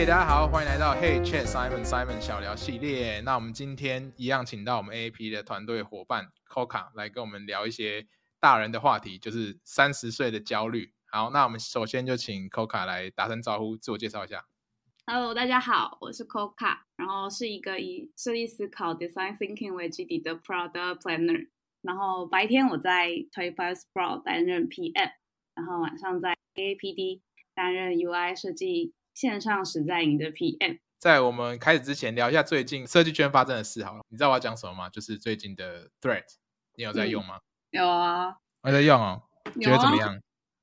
嘿，大家好，欢迎来到 Hey Chat Simon Simon 小聊系列。那我们今天一样请到我们 AAP 的团队伙伴 Coca 来跟我们聊一些大人的话题，就是三十岁的焦虑。好，那我们首先就请 Coca 来打声招呼，自我介绍一下。Hello，大家好，我是 Coca，然后是一个以设计思考 Design Thinking 为基底的 Product Planner。然后白天我在 Twenty Five Sprout 担任 PM，然后晚上在 AAPD 担任 UI 设计。线上实在营的 PM，在我们开始之前聊一下最近设计圈发生的事好了。你知道我要讲什么吗？就是最近的 Thread，你有在用吗？嗯、有啊，我在用哦。觉得怎么样？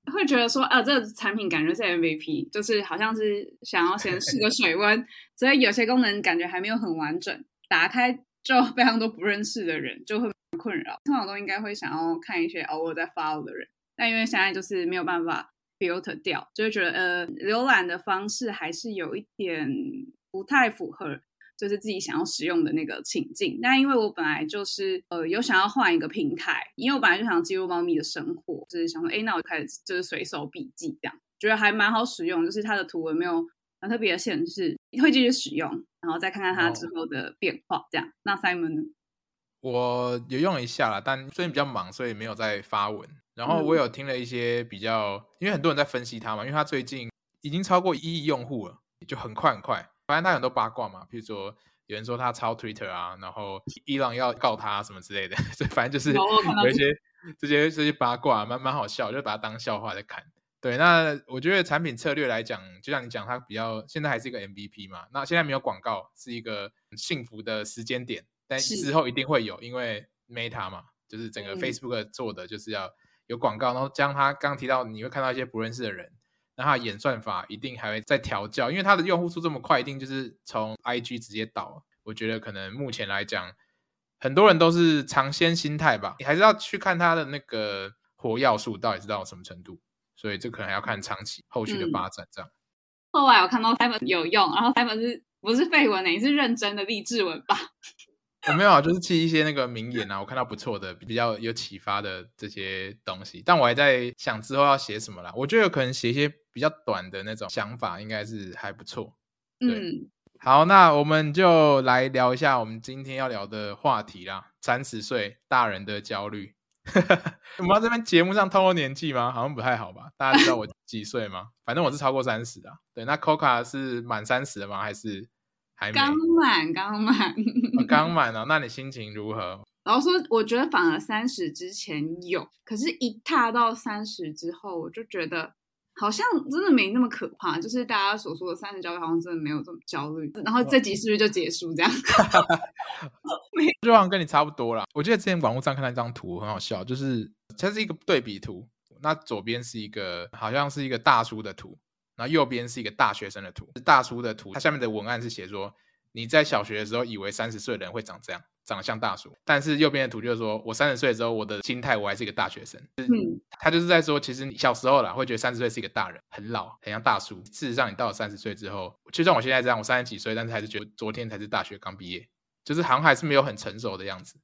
啊、会觉得说，啊，这个产品感觉是 MVP，就是好像是想要先试个水温，所以有些功能感觉还没有很完整，打开就非常多不认识的人就会困扰。通常都应该会想要看一些偶尔在 follow 的人，但因为现在就是没有办法。Filter 掉，就会觉得呃，浏览的方式还是有一点不太符合，就是自己想要使用的那个情境。但因为我本来就是呃有想要换一个平台，因为我本来就想记录猫咪的生活，就是想说，哎，那我就开始就是随手笔记这样，觉得还蛮好使用，就是它的图文没有很特别的限制，会继续使用，然后再看看它之后的变化这样。哦、那 Simon 呢？我有用一下啦，但最近比较忙，所以没有再发文。然后我有听了一些比较，嗯、因为很多人在分析他嘛，因为他最近已经超过一亿用户了，就很快很快。反正他很多八卦嘛，比如说有人说他抄 Twitter 啊，然后伊朗要告他什么之类的，所以反正就是有一些这些这些八卦蛮蛮好笑，就把它当笑话在看。对，那我觉得产品策略来讲，就像你讲，它比较现在还是一个 MVP 嘛，那现在没有广告，是一个幸福的时间点，但之后一定会有，因为 Meta 嘛，就是整个 Facebook 做的就是要。有广告，然后将他刚刚提到，你会看到一些不认识的人，那他的演算法一定还会再调教，因为他的用户数这么快，一定就是从 IG 直接导。我觉得可能目前来讲，很多人都是尝鲜心态吧，你还是要去看他的那个活要素到底是到什么程度，所以这可能还要看长期后续的发展这样。嗯、后来我看到 Simon 有用，然后 Simon 是不是废文呢？你是认真的励志文吧？我没有啊，就是记一些那个名言啊，我看到不错的、比较有启发的这些东西，但我还在想之后要写什么啦。我觉得有可能写一些比较短的那种想法，应该是还不错。对，嗯，好，那我们就来聊一下我们今天要聊的话题啦。三十岁大人的焦虑，我们要这边节目上透露年纪吗？好像不太好吧？大家知道我几岁吗？反正我是超过三十啊。对，那 Coca 是满三十的吗？还是？刚满，刚满，刚满哦。那你心情如何？然后说，我觉得反而三十之前有，可是，一踏到三十之后，我就觉得好像真的没那么可怕。就是大家所说的三十焦虑，好像真的没有这么焦虑。然后这集是不是就结束这样？就好像跟你差不多啦。我记得之前网络上看到一张图很好笑，就是它是一个对比图，那左边是一个好像是一个大叔的图。然后右边是一个大学生的图，大叔的图，它下面的文案是写说，你在小学的时候以为三十岁的人会长这样，长得像大叔，但是右边的图就是说我三十岁的时候，我的心态我还是一个大学生。嗯，他就是在说，其实你小时候啦会觉得三十岁是一个大人，很老，很像大叔。事实上，你到了三十岁之后，就像我现在这样，我三十几岁，但是还是觉得昨天才是大学刚毕业，就是好像还是没有很成熟的样子。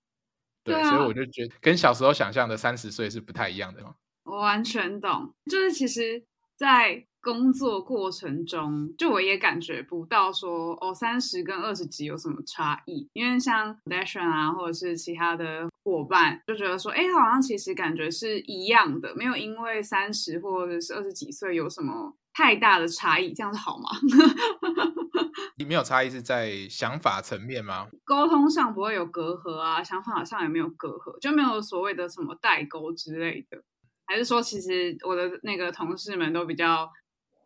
对，对啊，所以我就觉得跟小时候想象的三十岁是不太一样的嘛。我完全懂，就是其实，在。工作过程中，就我也感觉不到说哦，三十跟二十几有什么差异，因为像 Dashion 啊，或者是其他的伙伴，就觉得说，哎，好像其实感觉是一样的，没有因为三十或者是二十几岁有什么太大的差异，这样子好吗？你没有差异是在想法层面吗？沟通上不会有隔阂啊，想法上也没有隔阂，就没有所谓的什么代沟之类的，还是说其实我的那个同事们都比较。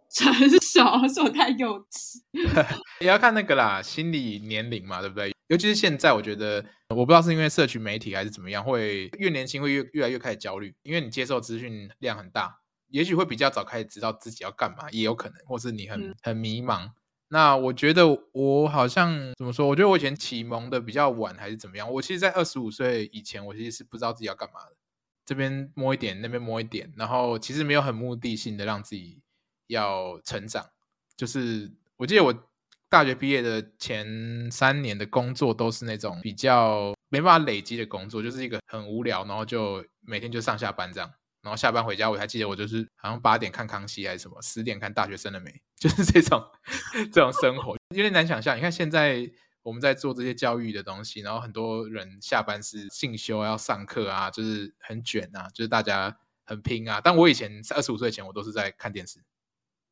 成熟，说太幼稚，也要看那个啦，心理年龄嘛，对不对？尤其是现在，我觉得我不知道是因为社群媒体还是怎么样，会越年轻会越越来越开始焦虑，因为你接受资讯量很大，也许会比较早开始知道自己要干嘛，也有可能，或是你很很迷茫。那我觉得我好像怎么说？我觉得我以前启蒙的比较晚，还是怎么样？我其实，在二十五岁以前，我其实是不知道自己要干嘛的，这边摸一点，那边摸一点，然后其实没有很目的性的让自己。要成长，就是我记得我大学毕业的前三年的工作都是那种比较没办法累积的工作，就是一个很无聊，然后就每天就上下班这样。然后下班回家，我还记得我就是好像八点看康熙还是什么，十点看大学生了没，就是这种这种生活有点难想象。你看现在我们在做这些教育的东西，然后很多人下班是进修要上课啊，就是很卷啊，就是大家很拼啊。但我以前二十五岁前，我都是在看电视。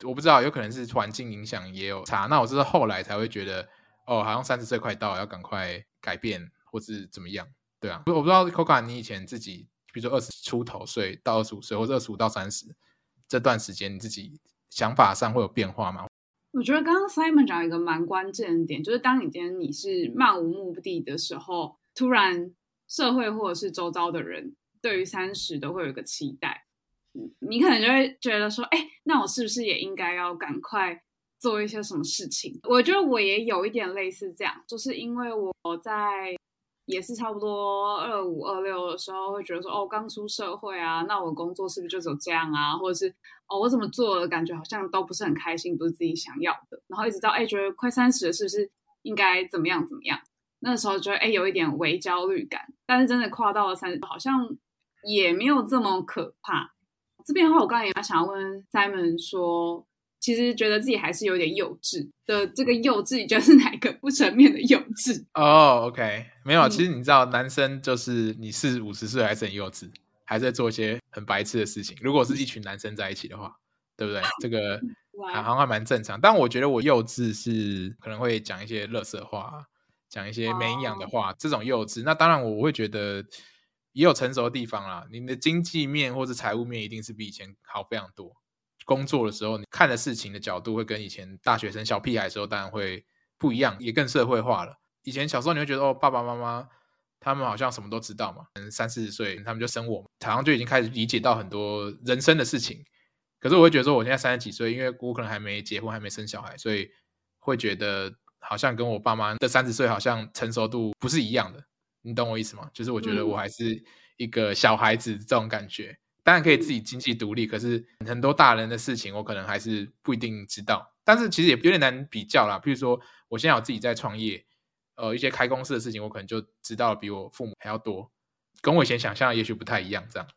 我不知道，有可能是环境影响也有差。那我是后来才会觉得，哦，好像三十岁快到，要赶快改变或是怎么样，对啊。我不知道 Coca，你以前自己。比如说二十出头岁到二十五岁，或者二十五到三十这段时间，你自己想法上会有变化吗？我觉得刚刚 Simon 讲一个蛮关键的点，就是当你今天你是漫无目的的时候，突然社会或者是周遭的人对于三十都会有一个期待，你可能就会觉得说，哎，那我是不是也应该要赶快做一些什么事情？我觉得我也有一点类似这样，就是因为我在。也是差不多二五二六的时候，会觉得说，哦，刚出社会啊，那我工作是不是就只有这样啊？或者是，哦，我怎么做的感觉好像都不是很开心，不是自己想要的。然后一直到，哎，觉得快三十了，是不是应该怎么样怎么样？那时候觉得，哎，有一点微焦虑感。但是真的跨到了三十，好像也没有这么可怕。这边的话，我刚才也想要问 Simon 说。其实觉得自己还是有点幼稚的，这个幼稚就是哪个不成面的幼稚？哦、oh，OK，没有，其实你知道，男生就是你四五十岁还是很幼稚，还在做一些很白痴的事情。如果是一群男生在一起的话，对不对？这个 好像还蛮正常。但我觉得我幼稚是可能会讲一些垃圾话，讲一些没营养的话，oh. 这种幼稚。那当然我会觉得也有成熟的地方啦。你的经济面或者财务面一定是比以前好非常多。工作的时候，你看的事情的角度会跟以前大学生小屁孩的时候当然会不一样，也更社会化了。以前小时候你会觉得哦，爸爸妈妈他们好像什么都知道嘛，可能三四十岁他们就生我，好像就已经开始理解到很多人生的事情。可是我会觉得说，我现在三十几岁，因为我可能还没结婚，还没生小孩，所以会觉得好像跟我爸妈的三十岁好像成熟度不是一样的。你懂我意思吗？就是我觉得我还是一个小孩子这种感觉。当然可以自己经济独立，可是很多大人的事情我可能还是不一定知道。但是其实也有点难比较啦。比如说，我现在有自己在创业，呃，一些开公司的事情，我可能就知道比我父母还要多，跟我以前想象的也许不太一样。这样，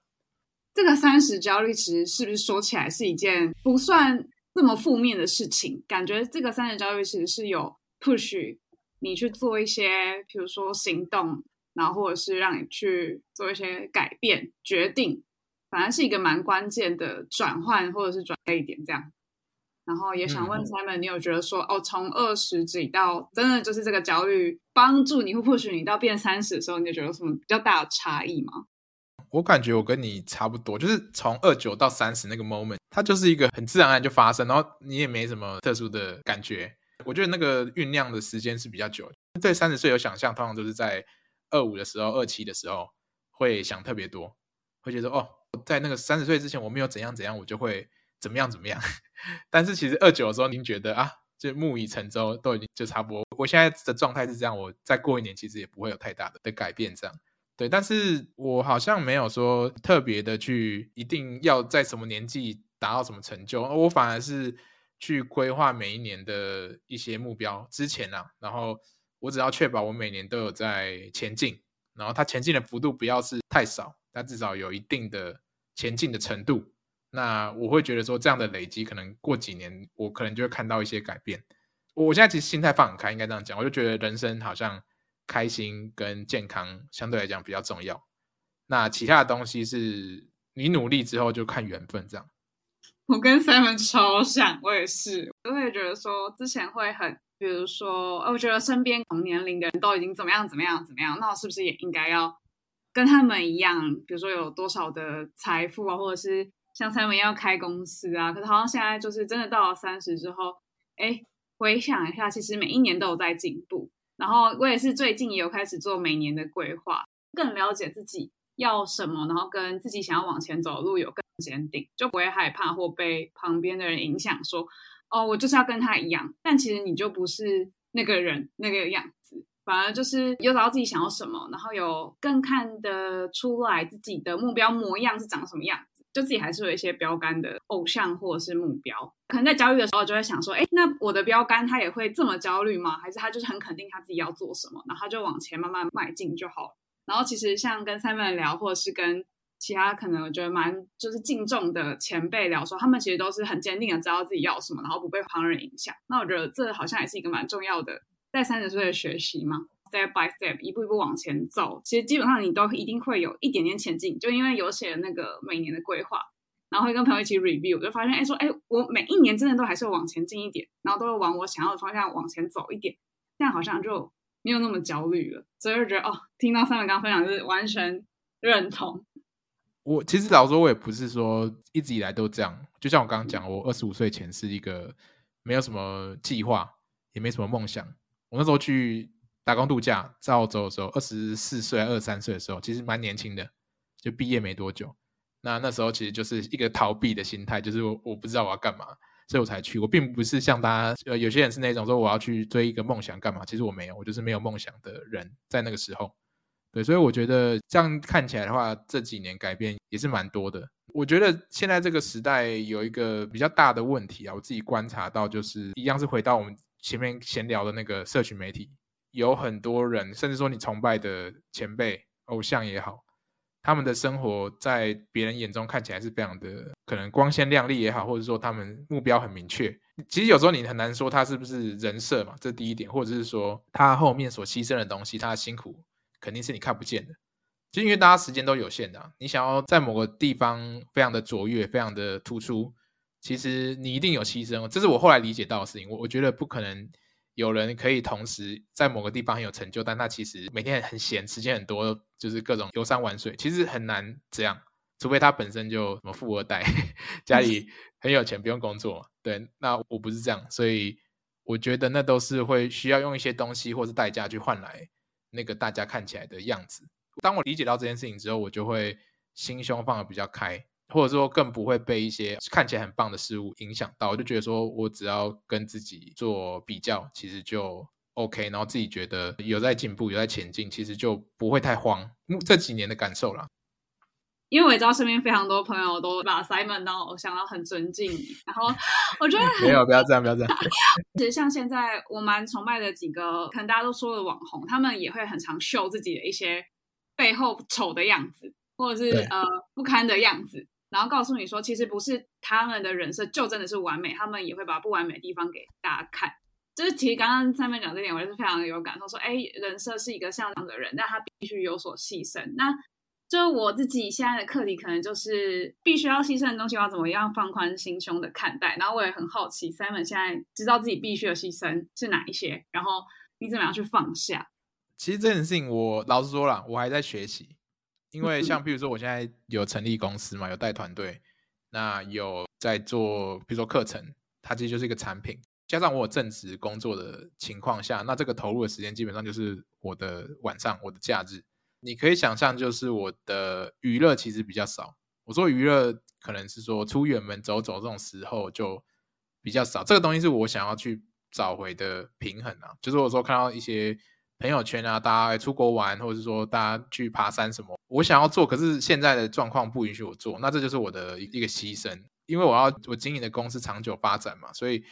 这个三十焦虑其实是不是说起来是一件不算这么负面的事情？感觉这个三十焦虑其实是有 push 你去做一些，比如说行动，然后或者是让你去做一些改变决定。反而是一个蛮关键的转换或者是转捩点这样，然后也想问 Simon，你有觉得说、嗯、哦，从二十几到真的就是这个焦虑帮助你，或许你到变三十的时候，你就觉得有什么比较大的差异吗？我感觉我跟你差不多，就是从二九到三十那个 moment，它就是一个很自然而然就发生，然后你也没什么特殊的感觉。我觉得那个酝酿的时间是比较久，对三十岁有想象，通常都是在二五的时候、二七的时候会想特别多，会觉得哦。在那个三十岁之前，我没有怎样怎样，我就会怎么样怎么样。但是其实二九的时候，您觉得啊，就木已成舟，都已经就差不多。我现在的状态是这样，我再过一年，其实也不会有太大的改变。这样对，但是我好像没有说特别的去一定要在什么年纪达到什么成就，我反而是去规划每一年的一些目标之前啊，然后我只要确保我每年都有在前进，然后它前进的幅度不要是太少。它至少有一定的前进的程度，那我会觉得说，这样的累积，可能过几年我可能就会看到一些改变。我现在其实心态放很开，应该这样讲，我就觉得人生好像开心跟健康相对来讲比较重要。那其他的东西是你努力之后就看缘分这样。我跟 Simon 超像，我也是，我会觉得说之前会很，比如说，我觉得身边同年龄的人都已经怎么样怎么样怎么样，那我是不是也应该要？跟他们一样，比如说有多少的财富啊，或者是像他们要开公司啊，可是好像现在就是真的到了三十之后，哎，回想一下，其实每一年都有在进步。然后我也是最近也有开始做每年的规划，更了解自己要什么，然后跟自己想要往前走的路有更坚定，就不会害怕或被旁边的人影响说，说哦，我就是要跟他一样，但其实你就不是那个人那个样子。反而就是有找到自己想要什么，然后有更看得出来自己的目标模样是长什么样子，就自己还是有一些标杆的偶像或者是目标。可能在焦虑的时候就会想说，哎，那我的标杆他也会这么焦虑吗？还是他就是很肯定他自己要做什么，然后他就往前慢慢迈进就好了。然后其实像跟 Simon 聊，或者是跟其他可能我觉得蛮就是敬重的前辈聊说，他们其实都是很坚定的知道自己要什么，然后不被旁人影响。那我觉得这好像也是一个蛮重要的，在三十岁的学习嘛，step by step，一步一步往前走。其实基本上你都一定会有一点点前进，就因为有写那个每年的规划，然后会跟朋友一起 review，就发现哎说哎，我每一年真的都还是往前进一点，然后都会往我想要的方向往前走一点，这样好像就没有那么焦虑了。所以就觉得哦，听到 Simon 刚刚分享就是完全认同。我其实老说，我也不是说一直以来都这样。就像我刚刚讲，我二十五岁前是一个没有什么计划，也没什么梦想。我那时候去打工度假，在澳洲的时候，二十四岁、二三岁的时候，其实蛮年轻的，就毕业没多久。那那时候其实就是一个逃避的心态，就是我我不知道我要干嘛，所以我才去。我并不是像大家呃有些人是那种说我要去追一个梦想干嘛，其实我没有，我就是没有梦想的人，在那个时候。对，所以我觉得这样看起来的话，这几年改变也是蛮多的。我觉得现在这个时代有一个比较大的问题啊，我自己观察到就是一样是回到我们前面闲聊的那个社群媒体，有很多人，甚至说你崇拜的前辈、偶像也好，他们的生活在别人眼中看起来是非常的可能光鲜亮丽也好，或者说他们目标很明确。其实有时候你很难说他是不是人设嘛，这第一点，或者是说他后面所牺牲的东西，他的辛苦。肯定是你看不见的，就因为大家时间都有限的，你想要在某个地方非常的卓越、非常的突出，其实你一定有牺牲。这是我后来理解到的事情。我我觉得不可能有人可以同时在某个地方很有成就，但他其实每天很闲，时间很多，就是各种游山玩水，其实很难这样。除非他本身就什么富二代，家里很有钱，不用工作。对，那我不是这样，所以我觉得那都是会需要用一些东西或是代价去换来。那个大家看起来的样子，当我理解到这件事情之后，我就会心胸放得比较开，或者说更不会被一些看起来很棒的事物影响到。我就觉得说，我只要跟自己做比较，其实就 OK，然后自己觉得有在进步，有在前进，其实就不会太慌。这几年的感受啦。因为我也知道身边非常多朋友都把 Simon 当偶像，然后很尊敬你。然后我觉得 没有，不要这样，不要这样。其实像现在我蛮崇拜的几个，可能大家都说的网红，他们也会很常秀自己的一些背后丑的样子，或者是呃不堪的样子，然后告诉你说，其实不是他们的人设就真的是完美，他们也会把不完美的地方给大家看。就是其实刚刚 Simon 讲这点，我也是非常有感受，说哎，人设是一个像样的人，但他必须有所牺牲。那就我自己现在的课题，可能就是必须要牺牲的东西，要怎么样放宽心胸的看待。然后我也很好奇，Simon 现在知道自己必须的牺牲是哪一些，然后你怎么样去放下？其实这件事情，我老实说了，我还在学习。因为 像比如说，我现在有成立公司嘛，有带团队，那有在做，比如说课程，它其实就是一个产品。加上我有正职工作的情况下，那这个投入的时间基本上就是我的晚上，我的假日。你可以想象，就是我的娱乐其实比较少。我说娱乐，可能是说出远门走走这种时候就比较少。这个东西是我想要去找回的平衡啊。就是我说看到一些朋友圈啊，大家出国玩，或者是说大家去爬山什么，我想要做，可是现在的状况不允许我做，那这就是我的一个牺牲。因为我要我经营的公司长久发展嘛，所以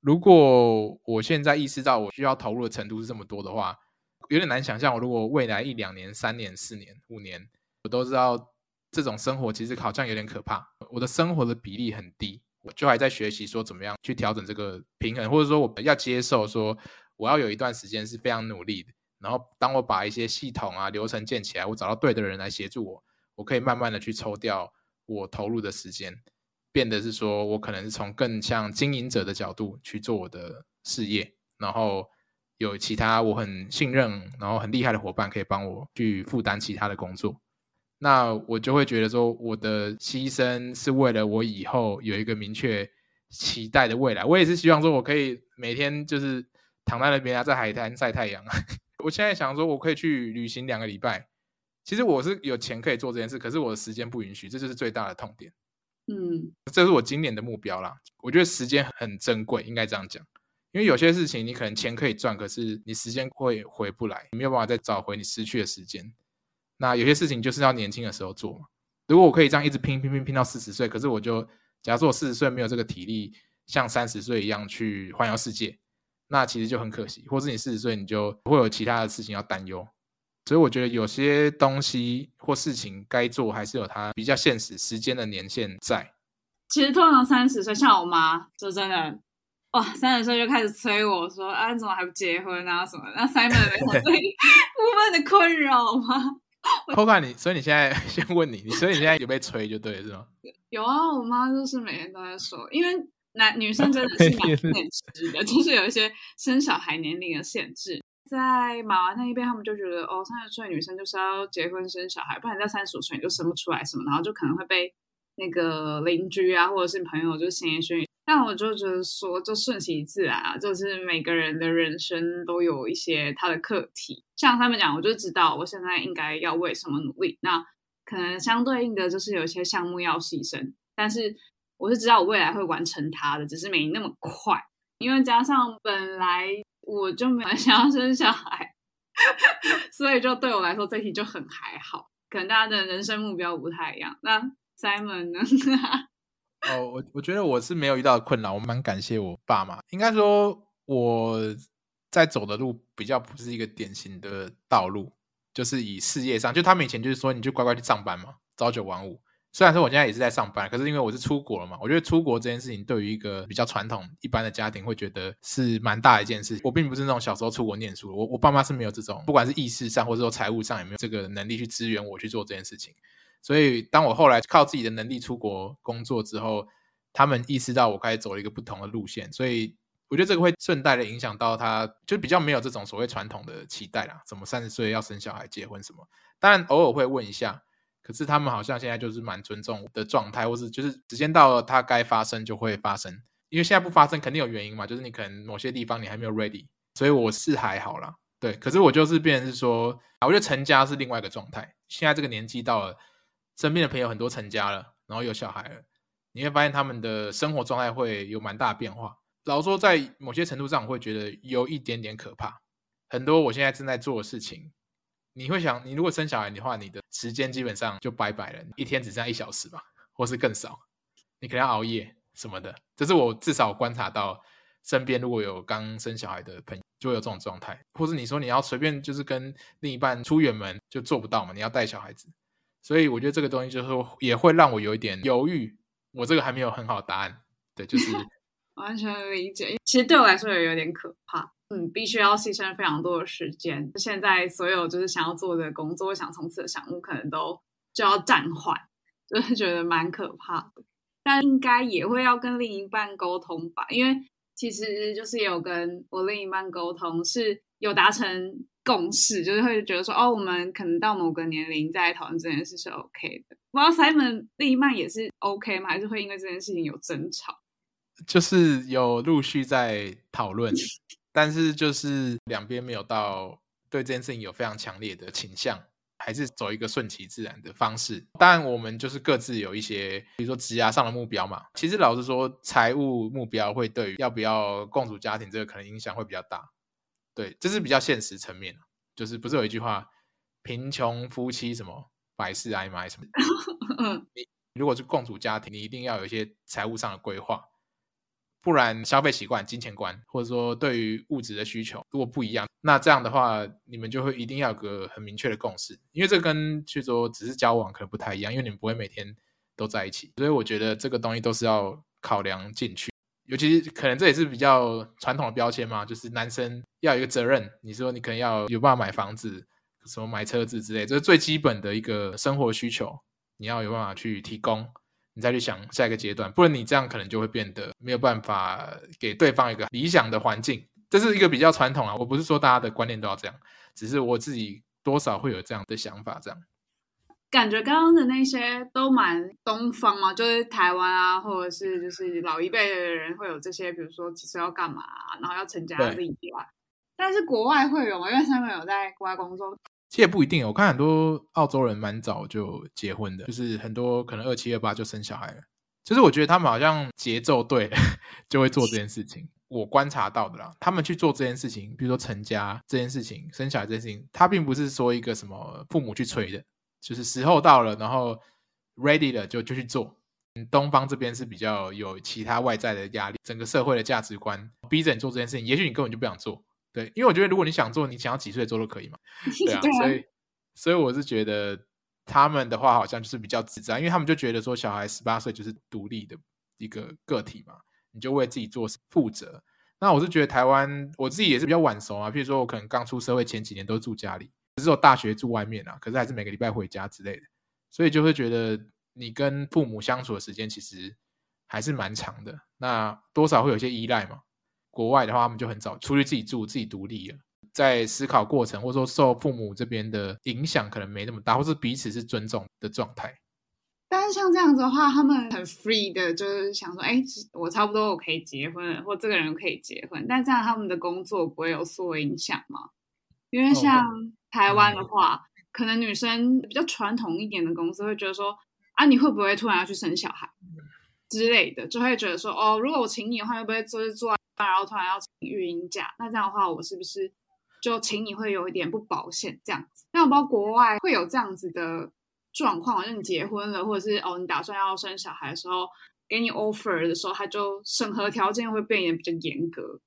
如果我现在意识到我需要投入的程度是这么多的话。有点难想象，我如果未来一两年、三年、四年、五年，我都知道这种生活其实好像有点可怕。我的生活的比例很低，我就还在学习说怎么样去调整这个平衡，或者说我要接受说我要有一段时间是非常努力的。然后当我把一些系统啊流程建起来，我找到对的人来协助我，我可以慢慢的去抽掉我投入的时间，变得是说我可能是从更像经营者的角度去做我的事业，然后。有其他我很信任，然后很厉害的伙伴可以帮我去负担其他的工作，那我就会觉得说，我的牺牲是为了我以后有一个明确期待的未来。我也是希望说，我可以每天就是躺在那边啊，在海滩晒太阳。我现在想说，我可以去旅行两个礼拜。其实我是有钱可以做这件事，可是我的时间不允许，这就是最大的痛点。嗯，这是我今年的目标啦。我觉得时间很珍贵，应该这样讲。因为有些事情你可能钱可以赚，可是你时间会回不来，你没有办法再找回你失去的时间。那有些事情就是要年轻的时候做嘛。如果我可以这样一直拼拼拼拼到四十岁，可是我就假如说我四十岁没有这个体力，像三十岁一样去环游世界，那其实就很可惜。或是你四十岁你就会有其他的事情要担忧。所以我觉得有些东西或事情该做，还是有它比较现实时间的年限在。其实通常三十岁，像我妈就真的哇，三十岁就开始催我说啊，你怎么还不结婚啊什么？那 Simon 没有 这一部分的困扰吗？我看你，所以你现在 先问你，你所以你现在有被催就对了，是吗？有啊，我妈就是每天都在说，因为男女生真的 是蛮现实的，就是有一些生小孩年龄的限制。在马湾那一边，他们就觉得哦，三十岁女生就是要结婚生小孩，不然在三十五岁你就生不出来什么，然后就可能会被那个邻居啊或者是朋友就闲言闲语。但我就觉得说，就顺其自然啊，就是每个人的人生都有一些他的课题。像他们讲，我就知道我现在应该要为什么努力。那可能相对应的就是有一些项目要牺牲，但是我是知道我未来会完成它的，只是没那么快。因为加上本来我就没有想要生小孩，所以就对我来说这题就很还好。可能大家的人生目标不太一样。那 Simon 呢？哦，我我觉得我是没有遇到困扰，我蛮感谢我爸妈。应该说我在走的路比较不是一个典型的道路，就是以事业上，就他们以前就是说你就乖乖去上班嘛，朝九晚五。虽然说我现在也是在上班，可是因为我是出国了嘛，我觉得出国这件事情对于一个比较传统一般的家庭会觉得是蛮大一件事。我并不是那种小时候出国念书，我我爸妈是没有这种，不管是意识上或者说财务上也没有这个能力去支援我去做这件事情。所以，当我后来靠自己的能力出国工作之后，他们意识到我开始走了一个不同的路线，所以我觉得这个会顺带的影响到他，就比较没有这种所谓传统的期待啦，什么三十岁要生小孩、结婚什么。当然偶尔会问一下，可是他们好像现在就是蛮尊重的状态，或是就是时间到了，它该发生就会发生。因为现在不发生肯定有原因嘛，就是你可能某些地方你还没有 ready，所以我是还好啦。对，可是我就是变成是说，我觉得成家是另外一个状态。现在这个年纪到了。身边的朋友很多成家了，然后有小孩了，你会发现他们的生活状态会有蛮大的变化。老实说，在某些程度上，我会觉得有一点点可怕。很多我现在正在做的事情，你会想，你如果生小孩的话，你的时间基本上就拜拜了，一天只剩下一小时吧，或是更少。你可能要熬夜什么的，这是我至少观察到身边如果有刚生小孩的朋友，就会有这种状态。或是你说你要随便就是跟另一半出远门，就做不到嘛，你要带小孩子。所以我觉得这个东西就是也会让我有一点犹豫，我这个还没有很好答案，对，就是 完全理解。其实对我来说也有点可怕，嗯，必须要牺牲非常多的时间。现在所有就是想要做的工作、想从此的项目，可能都就要暂缓，就是觉得蛮可怕的。但应该也会要跟另一半沟通吧，因为其实就是有跟我另一半沟通，是有达成。共识就是会觉得说，哦，我们可能到某个年龄再讨论这件事是 OK 的。不知道 Simon 另一半也是 OK 吗？还是会因为这件事情有争吵？就是有陆续在讨论，但是就是两边没有到对这件事情有非常强烈的倾向，还是走一个顺其自然的方式。当然，我们就是各自有一些，比如说职涯上的目标嘛。其实老实说，财务目标会对于要不要共组家庭这个可能影响会比较大。对，这是比较现实层面，就是不是有一句话，贫穷夫妻什么百事哀吗？什么？你如果是共主家庭，你一定要有一些财务上的规划，不然消费习惯、金钱观，或者说对于物质的需求如果不一样，那这样的话，你们就会一定要有个很明确的共识，因为这跟去说只是交往可能不太一样，因为你们不会每天都在一起，所以我觉得这个东西都是要考量进去。尤其可能这也是比较传统的标签嘛，就是男生要有一个责任。你说你可能要有办法买房子，什么买车子之类，这是最基本的一个生活需求，你要有办法去提供，你再去想下一个阶段。不然你这样可能就会变得没有办法给对方一个理想的环境。这是一个比较传统啊，我不是说大家的观念都要这样，只是我自己多少会有这样的想法，这样。感觉刚刚的那些都蛮东方嘛，就是台湾啊，或者是就是老一辈的人会有这些，比如说几岁要干嘛，然后要成家立业。但是国外会有吗？因为他们有在国外工作。其实也不一定，我看很多澳洲人蛮早就结婚的，就是很多可能二七二八就生小孩了。就是我觉得他们好像节奏对，就会做这件事情。我观察到的啦，他们去做这件事情，比如说成家这件事情、生小孩这件事情，他并不是说一个什么父母去催的。就是时候到了，然后 ready 了就就去做。东方这边是比较有其他外在的压力，整个社会的价值观逼着你做这件事情。也许你根本就不想做，对，因为我觉得如果你想做，你想要几岁做都可以嘛，对啊。所以所以我是觉得他们的话好像就是比较自在，因为他们就觉得说小孩十八岁就是独立的一个个体嘛，你就为自己做负责。那我是觉得台湾我自己也是比较晚熟啊，譬如说我可能刚出社会前几年都住家里，只有大学住外面啊，可是还是每个礼拜回家之类的，所以就会觉得你跟父母相处的时间其实还是蛮长的，那多少会有些依赖嘛。国外的话，他们就很早出去自己住、自己独立了，在思考过程或者说受父母这边的影响可能没那么大，或是彼此是尊重的状态。但是像这样子的话，他们很 free 的，就是想说，哎，我差不多我可以结婚，或这个人可以结婚。但这样他们的工作不会有所影响吗？因为像台湾的话，可能女生比较传统一点的公司会觉得说，啊，你会不会突然要去生小孩之类的，就会觉得说，哦，如果我请你的话，会不会就是做？然后突然要请育婴假，那这样的话，我是不是就请你会有一点不保险这样子？那我不知道国外会有这样子的状况，就是你结婚了，或者是哦，你打算要生小孩的时候，给你 offer 的时候，他就审核条件会变得比较严格。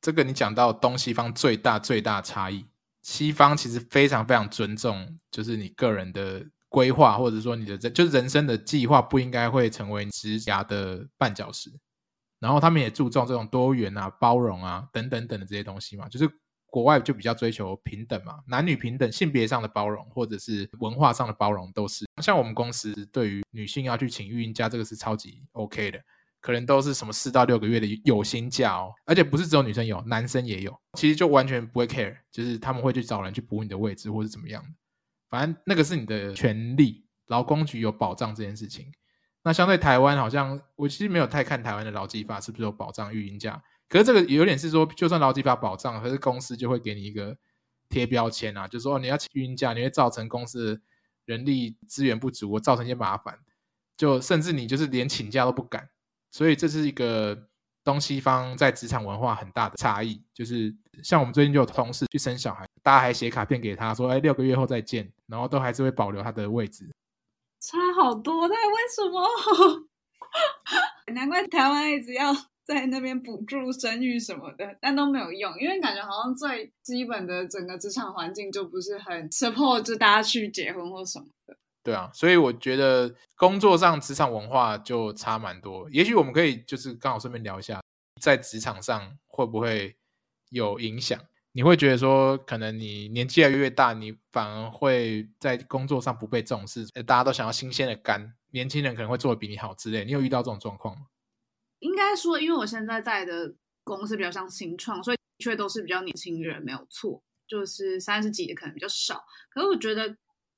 这个你讲到东西方最大最大差异，西方其实非常非常尊重，就是你个人的规划，或者说你的人就是人生的计划，不应该会成为职涯的绊脚石。然后他们也注重这种多元啊、包容啊等等等的这些东西嘛，就是国外就比较追求平等嘛，男女平等、性别上的包容或者是文化上的包容都是。像我们公司对于女性要去请育婴假，这个是超级 OK 的，可能都是什么四到六个月的有薪假哦，而且不是只有女生有，男生也有，其实就完全不会 care，就是他们会去找人去补你的位置或是怎么样的，反正那个是你的权利，劳工局有保障这件事情。那相对台湾，好像我其实没有太看台湾的劳基法是不是有保障育婴假。可是这个有点是说，就算劳基法保障，可是公司就会给你一个贴标签啊，就是说你要请育婴假，你会造成公司人力资源不足，造成一些麻烦，就甚至你就是连请假都不敢。所以这是一个东西方在职场文化很大的差异。就是像我们最近就有同事去生小孩，大家还写卡片给他说，哎，六个月后再见，然后都还是会保留他的位置。差好多，那为什么？难怪台湾一直要在那边补助生育什么的，但都没有用，因为感觉好像最基本的整个职场环境就不是很 support，就大家去结婚或什么的。对啊，所以我觉得工作上职场文化就差蛮多。也许我们可以就是刚好顺便聊一下，在职场上会不会有影响？你会觉得说，可能你年纪越来越大，你反而会在工作上不被重视，大家都想要新鲜的肝，年轻人可能会做的比你好之类。你有遇到这种状况吗？应该说，因为我现在在的公司比较像新创，所以的确都是比较年轻人，没有错，就是三十几的可能比较少。可是我觉得，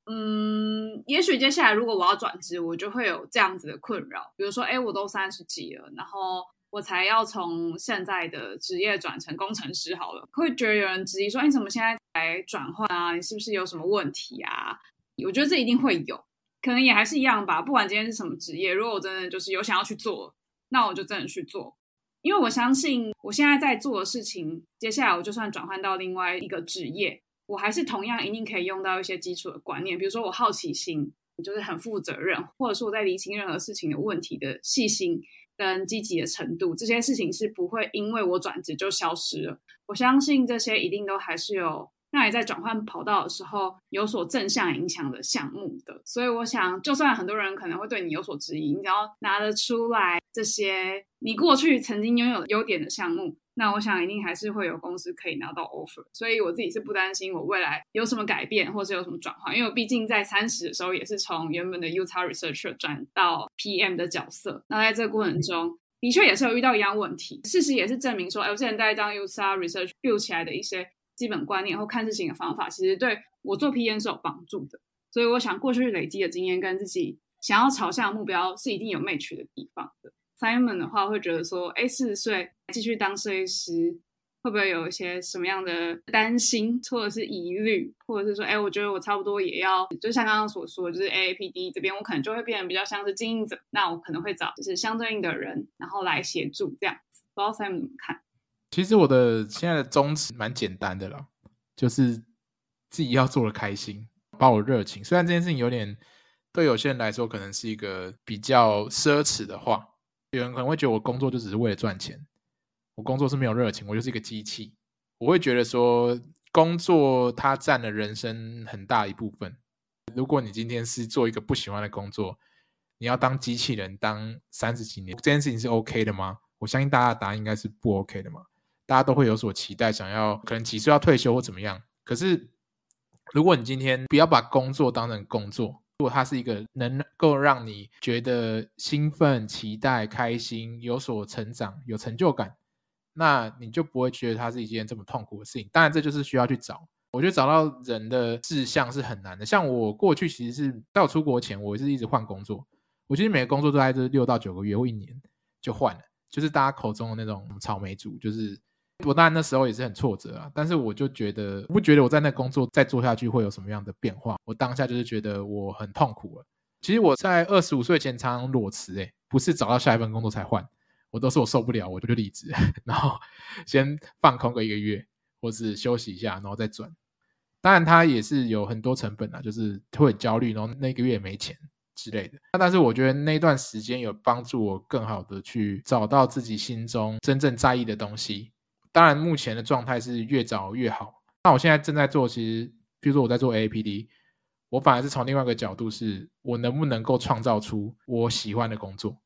嗯，也许接下来如果我要转职，我就会有这样子的困扰，比如说，哎，我都三十几了，然后。我才要从现在的职业转成工程师好了，会觉得有人质疑说：“你怎么现在才转换啊？你是不是有什么问题啊？”我觉得这一定会有，可能也还是一样吧。不管今天是什么职业，如果我真的就是有想要去做，那我就真的去做，因为我相信我现在在做的事情，接下来我就算转换到另外一个职业，我还是同样一定可以用到一些基础的观念，比如说我好奇心，就是很负责任，或者说我在理清任何事情的问题的细心。跟积极的程度，这些事情是不会因为我转职就消失了。我相信这些一定都还是有让你在转换跑道的时候有所正向影响的项目的。所以我想，就算很多人可能会对你有所质疑，你只要拿得出来这些你过去曾经拥有的优点的项目。那我想一定还是会有公司可以拿到 offer，所以我自己是不担心我未来有什么改变或是有什么转换，因为我毕竟在三十的时候也是从原本的 UX researcher 转到 PM 的角色。那在这个过程中，的确也是有遇到一样问题。事实也是证明说，哎，我现在在当 UX research build 起来的一些基本观念或看事情的方法，其实对我做 PM 是有帮助的。所以我想过去累积的经验跟自己想要朝向的目标是一定有 match 的地方的。Simon 的话会觉得说，哎，四十岁继续当设计师，会不会有一些什么样的担心，或者是疑虑，或者是说，哎，我觉得我差不多也要，就像刚刚所说，就是 AAPD 这边，我可能就会变得比较像是经营者，那我可能会找就是相对应的人，然后来协助这样子。不知道 Simon 怎么看？其实我的现在的宗旨蛮简单的了，就是自己要做的开心，把我热情。虽然这件事情有点对有些人来说可能是一个比较奢侈的话。有人可能会觉得我工作就只是为了赚钱，我工作是没有热情，我就是一个机器。我会觉得说，工作它占了人生很大一部分。如果你今天是做一个不喜欢的工作，你要当机器人当三十几年，这件事情是 OK 的吗？我相信大家的答案应该是不 OK 的嘛。大家都会有所期待，想要可能几岁要退休或怎么样。可是，如果你今天不要把工作当成工作，如果它是一个能够让你觉得兴奋、期待、开心、有所成长、有成就感，那你就不会觉得它是一件这么痛苦的事情。当然，这就是需要去找。我觉得找到人的志向是很难的。像我过去其实是在我出国前，我是一直换工作。我其实每个工作都在这六到九个月或一年就换了，就是大家口中的那种草莓族。就是我当然那时候也是很挫折啊，但是我就觉得我不觉得我在那工作再做下去会有什么样的变化。我当下就是觉得我很痛苦了。其实我在二十五岁前常常裸辞，诶，不是找到下一份工作才换，我都是我受不了，我就离职，然后先放空个一个月。或是休息一下，然后再转。当然，他也是有很多成本啊，就是会很焦虑，然后那个月没钱之类的。但是我觉得那段时间有帮助我更好的去找到自己心中真正在意的东西。当然，目前的状态是越早越好。那我现在正在做，其实比如说我在做 A P D，我反而是从另外一个角度，是我能不能够创造出我喜欢的工作？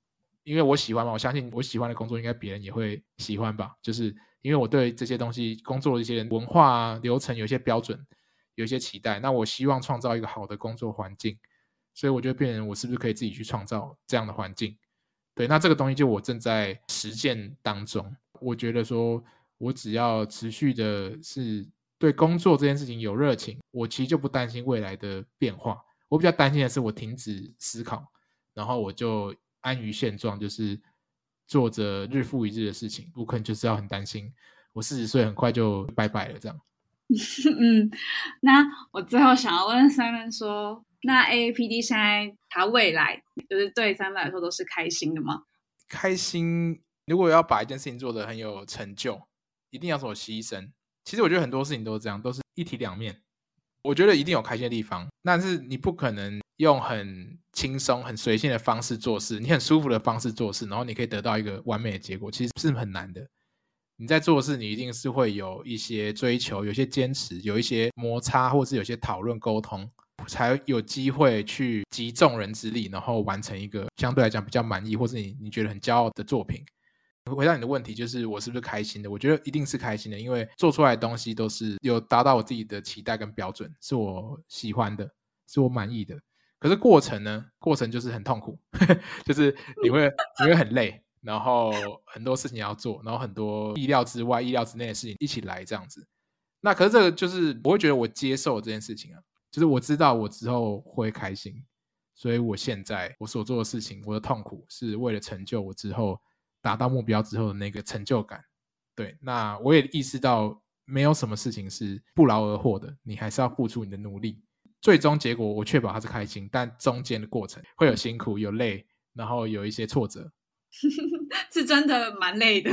因为我喜欢嘛，我相信我喜欢的工作，应该别人也会喜欢吧？就是。因为我对这些东西工作的一些文化啊、流程有一些标准，有一些期待，那我希望创造一个好的工作环境，所以我就变成我是不是可以自己去创造这样的环境？对，那这个东西就我正在实践当中。我觉得说，我只要持续的是对工作这件事情有热情，我其实就不担心未来的变化。我比较担心的是我停止思考，然后我就安于现状，就是。做着日复一日的事情，我可能就是要很担心，我四十岁很快就拜拜了这样。嗯，那我最后想要问 Simon 说，那 AAPD 现在它未来就是对 Simon 来说都是开心的吗？开心，如果要把一件事情做得很有成就，一定要做牺牲。其实我觉得很多事情都是这样，都是一体两面。我觉得一定有开心的地方，但是你不可能用很轻松、很随性的方式做事，你很舒服的方式做事，然后你可以得到一个完美的结果，其实是很难的。你在做事，你一定是会有一些追求，有一些坚持，有一些摩擦，或是有些讨论沟通，才有机会去集众人之力，然后完成一个相对来讲比较满意，或是你你觉得很骄傲的作品。回答你的问题，就是我是不是开心的？我觉得一定是开心的，因为做出来的东西都是有达到我自己的期待跟标准，是我喜欢的，是我满意的。可是过程呢？过程就是很痛苦，就是你会你会很累，然后很多事情要做，然后很多意料之外、意料之内的事情一起来这样子。那可是这个就是我会觉得我接受这件事情啊，就是我知道我之后会开心，所以我现在我所做的事情，我的痛苦是为了成就我之后。达到目标之后的那个成就感，对，那我也意识到没有什么事情是不劳而获的，你还是要付出你的努力。最终结果我确保他是开心，但中间的过程会有辛苦、有累，然后有一些挫折，是真的蛮累的。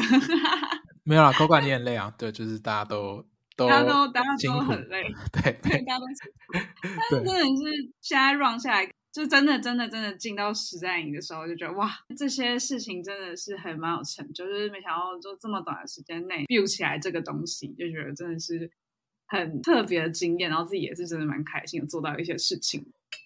没有啦，Coca 你很累啊，对，就是大家都 都大家都大家都很累，对对，大家都辛苦。但是真的是现在 run 下来。就真的真的真的进到实战营的时候，就觉得哇，这些事情真的是很蛮有成就，就是没想到就这么短的时间内 build 起来这个东西，就觉得真的是很特别的经验，然后自己也是真的蛮开心的做到一些事情。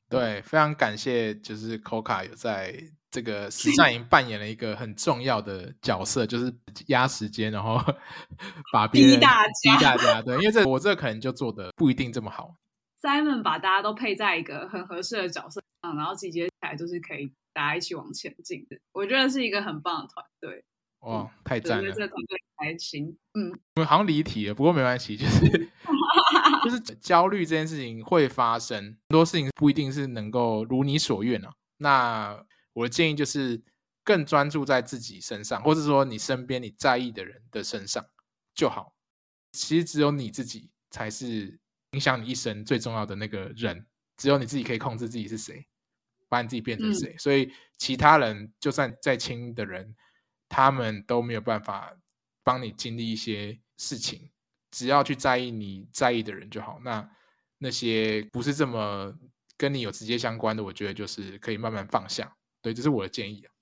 对，非常感谢，就是 Coca 有在这个实 战营扮演了一个很重要的角色，就是压时间，然后 把别人逼大家，逼大家。对，因为这我这可能就做的不一定这么好。Simon 把大家都配在一个很合适的角色上，然后集结起来就是可以大家一起往前进的。我觉得是一个很棒的团队。哇，太赞了！觉得这个团队还行。嗯，我们好像离题了，不过没关系，就是 就是焦虑这件事情会发生，很多事情不一定是能够如你所愿啊。那我的建议就是更专注在自己身上，或者说你身边你在意的人的身上就好。其实只有你自己才是。影响你一生最重要的那个人，只有你自己可以控制自己是谁，把你自己变成谁。嗯、所以其他人就算再亲的人，他们都没有办法帮你经历一些事情。只要去在意你在意的人就好。那那些不是这么跟你有直接相关的，我觉得就是可以慢慢放下。对，这是我的建议啊。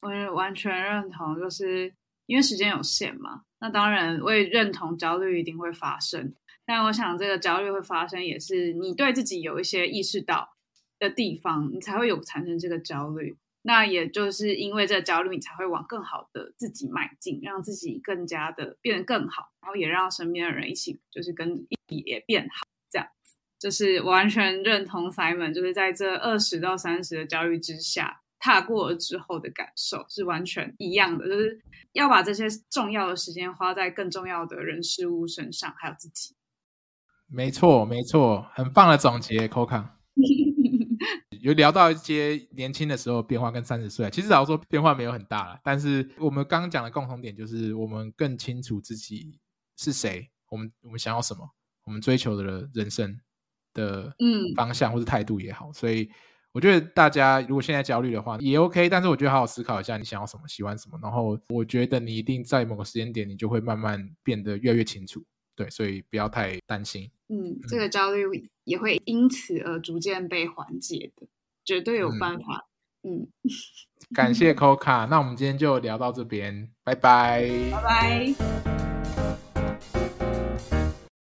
我也完全认同，就是因为时间有限嘛。那当然，我也认同焦虑一定会发生。但我想这个焦虑会发生，也是你对自己有一些意识到的地方，你才会有产生这个焦虑。那也就是因为这个焦虑，你才会往更好的自己迈进，让自己更加的变得更好，然后也让身边的人一起，就是跟一起也变好。这样子，就是完全认同 Simon，就是在这二十到三十的焦虑之下，踏过了之后的感受是完全一样的，就是要把这些重要的时间花在更重要的人事物身上，还有自己。没错，没错，很棒的总结，Coca。有聊到一些年轻的时候变化跟三十岁，其实老实说变化没有很大了。但是我们刚刚讲的共同点就是，我们更清楚自己是谁，我们我们想要什么，我们追求的人生的嗯方向或是态度也好。所以我觉得大家如果现在焦虑的话也 OK，但是我觉得好好思考一下你想要什么，喜欢什么。然后我觉得你一定在某个时间点，你就会慢慢变得越来越清楚。对，所以不要太担心。嗯，这个焦虑也会因此而逐渐被缓解的，绝对有办法。嗯，嗯感谢 Coca，那我们今天就聊到这边，拜拜，拜拜。